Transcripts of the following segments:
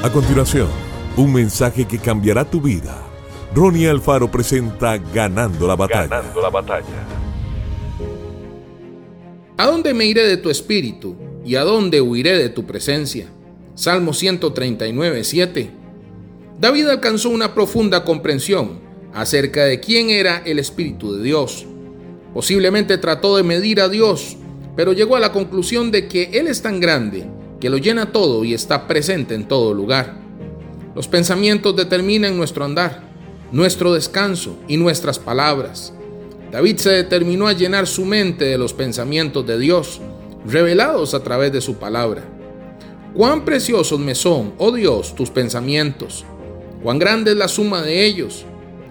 A continuación, un mensaje que cambiará tu vida. Ronnie Alfaro presenta Ganando la batalla. Ganando la batalla. ¿A dónde me iré de tu espíritu y a dónde huiré de tu presencia? Salmo 139, 7. David alcanzó una profunda comprensión acerca de quién era el Espíritu de Dios. Posiblemente trató de medir a Dios, pero llegó a la conclusión de que Él es tan grande que lo llena todo y está presente en todo lugar. Los pensamientos determinan nuestro andar, nuestro descanso y nuestras palabras. David se determinó a llenar su mente de los pensamientos de Dios, revelados a través de su palabra. Cuán preciosos me son, oh Dios, tus pensamientos, cuán grande es la suma de ellos.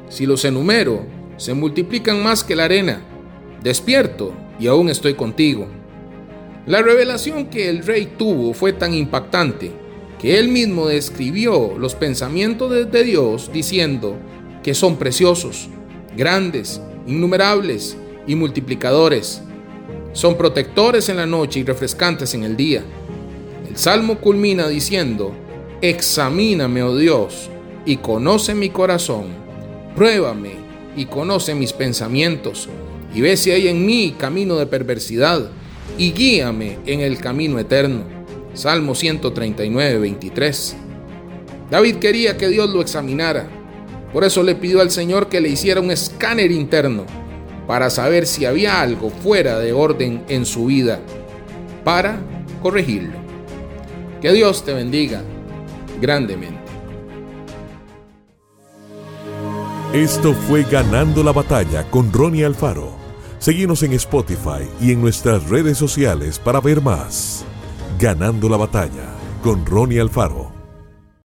Si los enumero, se multiplican más que la arena. Despierto y aún estoy contigo. La revelación que el rey tuvo fue tan impactante que él mismo describió los pensamientos de Dios diciendo que son preciosos, grandes, innumerables y multiplicadores. Son protectores en la noche y refrescantes en el día. El salmo culmina diciendo, Examíname, oh Dios, y conoce mi corazón. Pruébame y conoce mis pensamientos, y ve si hay en mí camino de perversidad y guíame en el camino eterno. Salmo 139, 23. David quería que Dios lo examinara. Por eso le pidió al Señor que le hiciera un escáner interno para saber si había algo fuera de orden en su vida, para corregirlo. Que Dios te bendiga grandemente. Esto fue Ganando la Batalla con Ronnie Alfaro. Seguimos en Spotify y en nuestras redes sociales para ver más. Ganando la batalla con Ronnie Alfaro.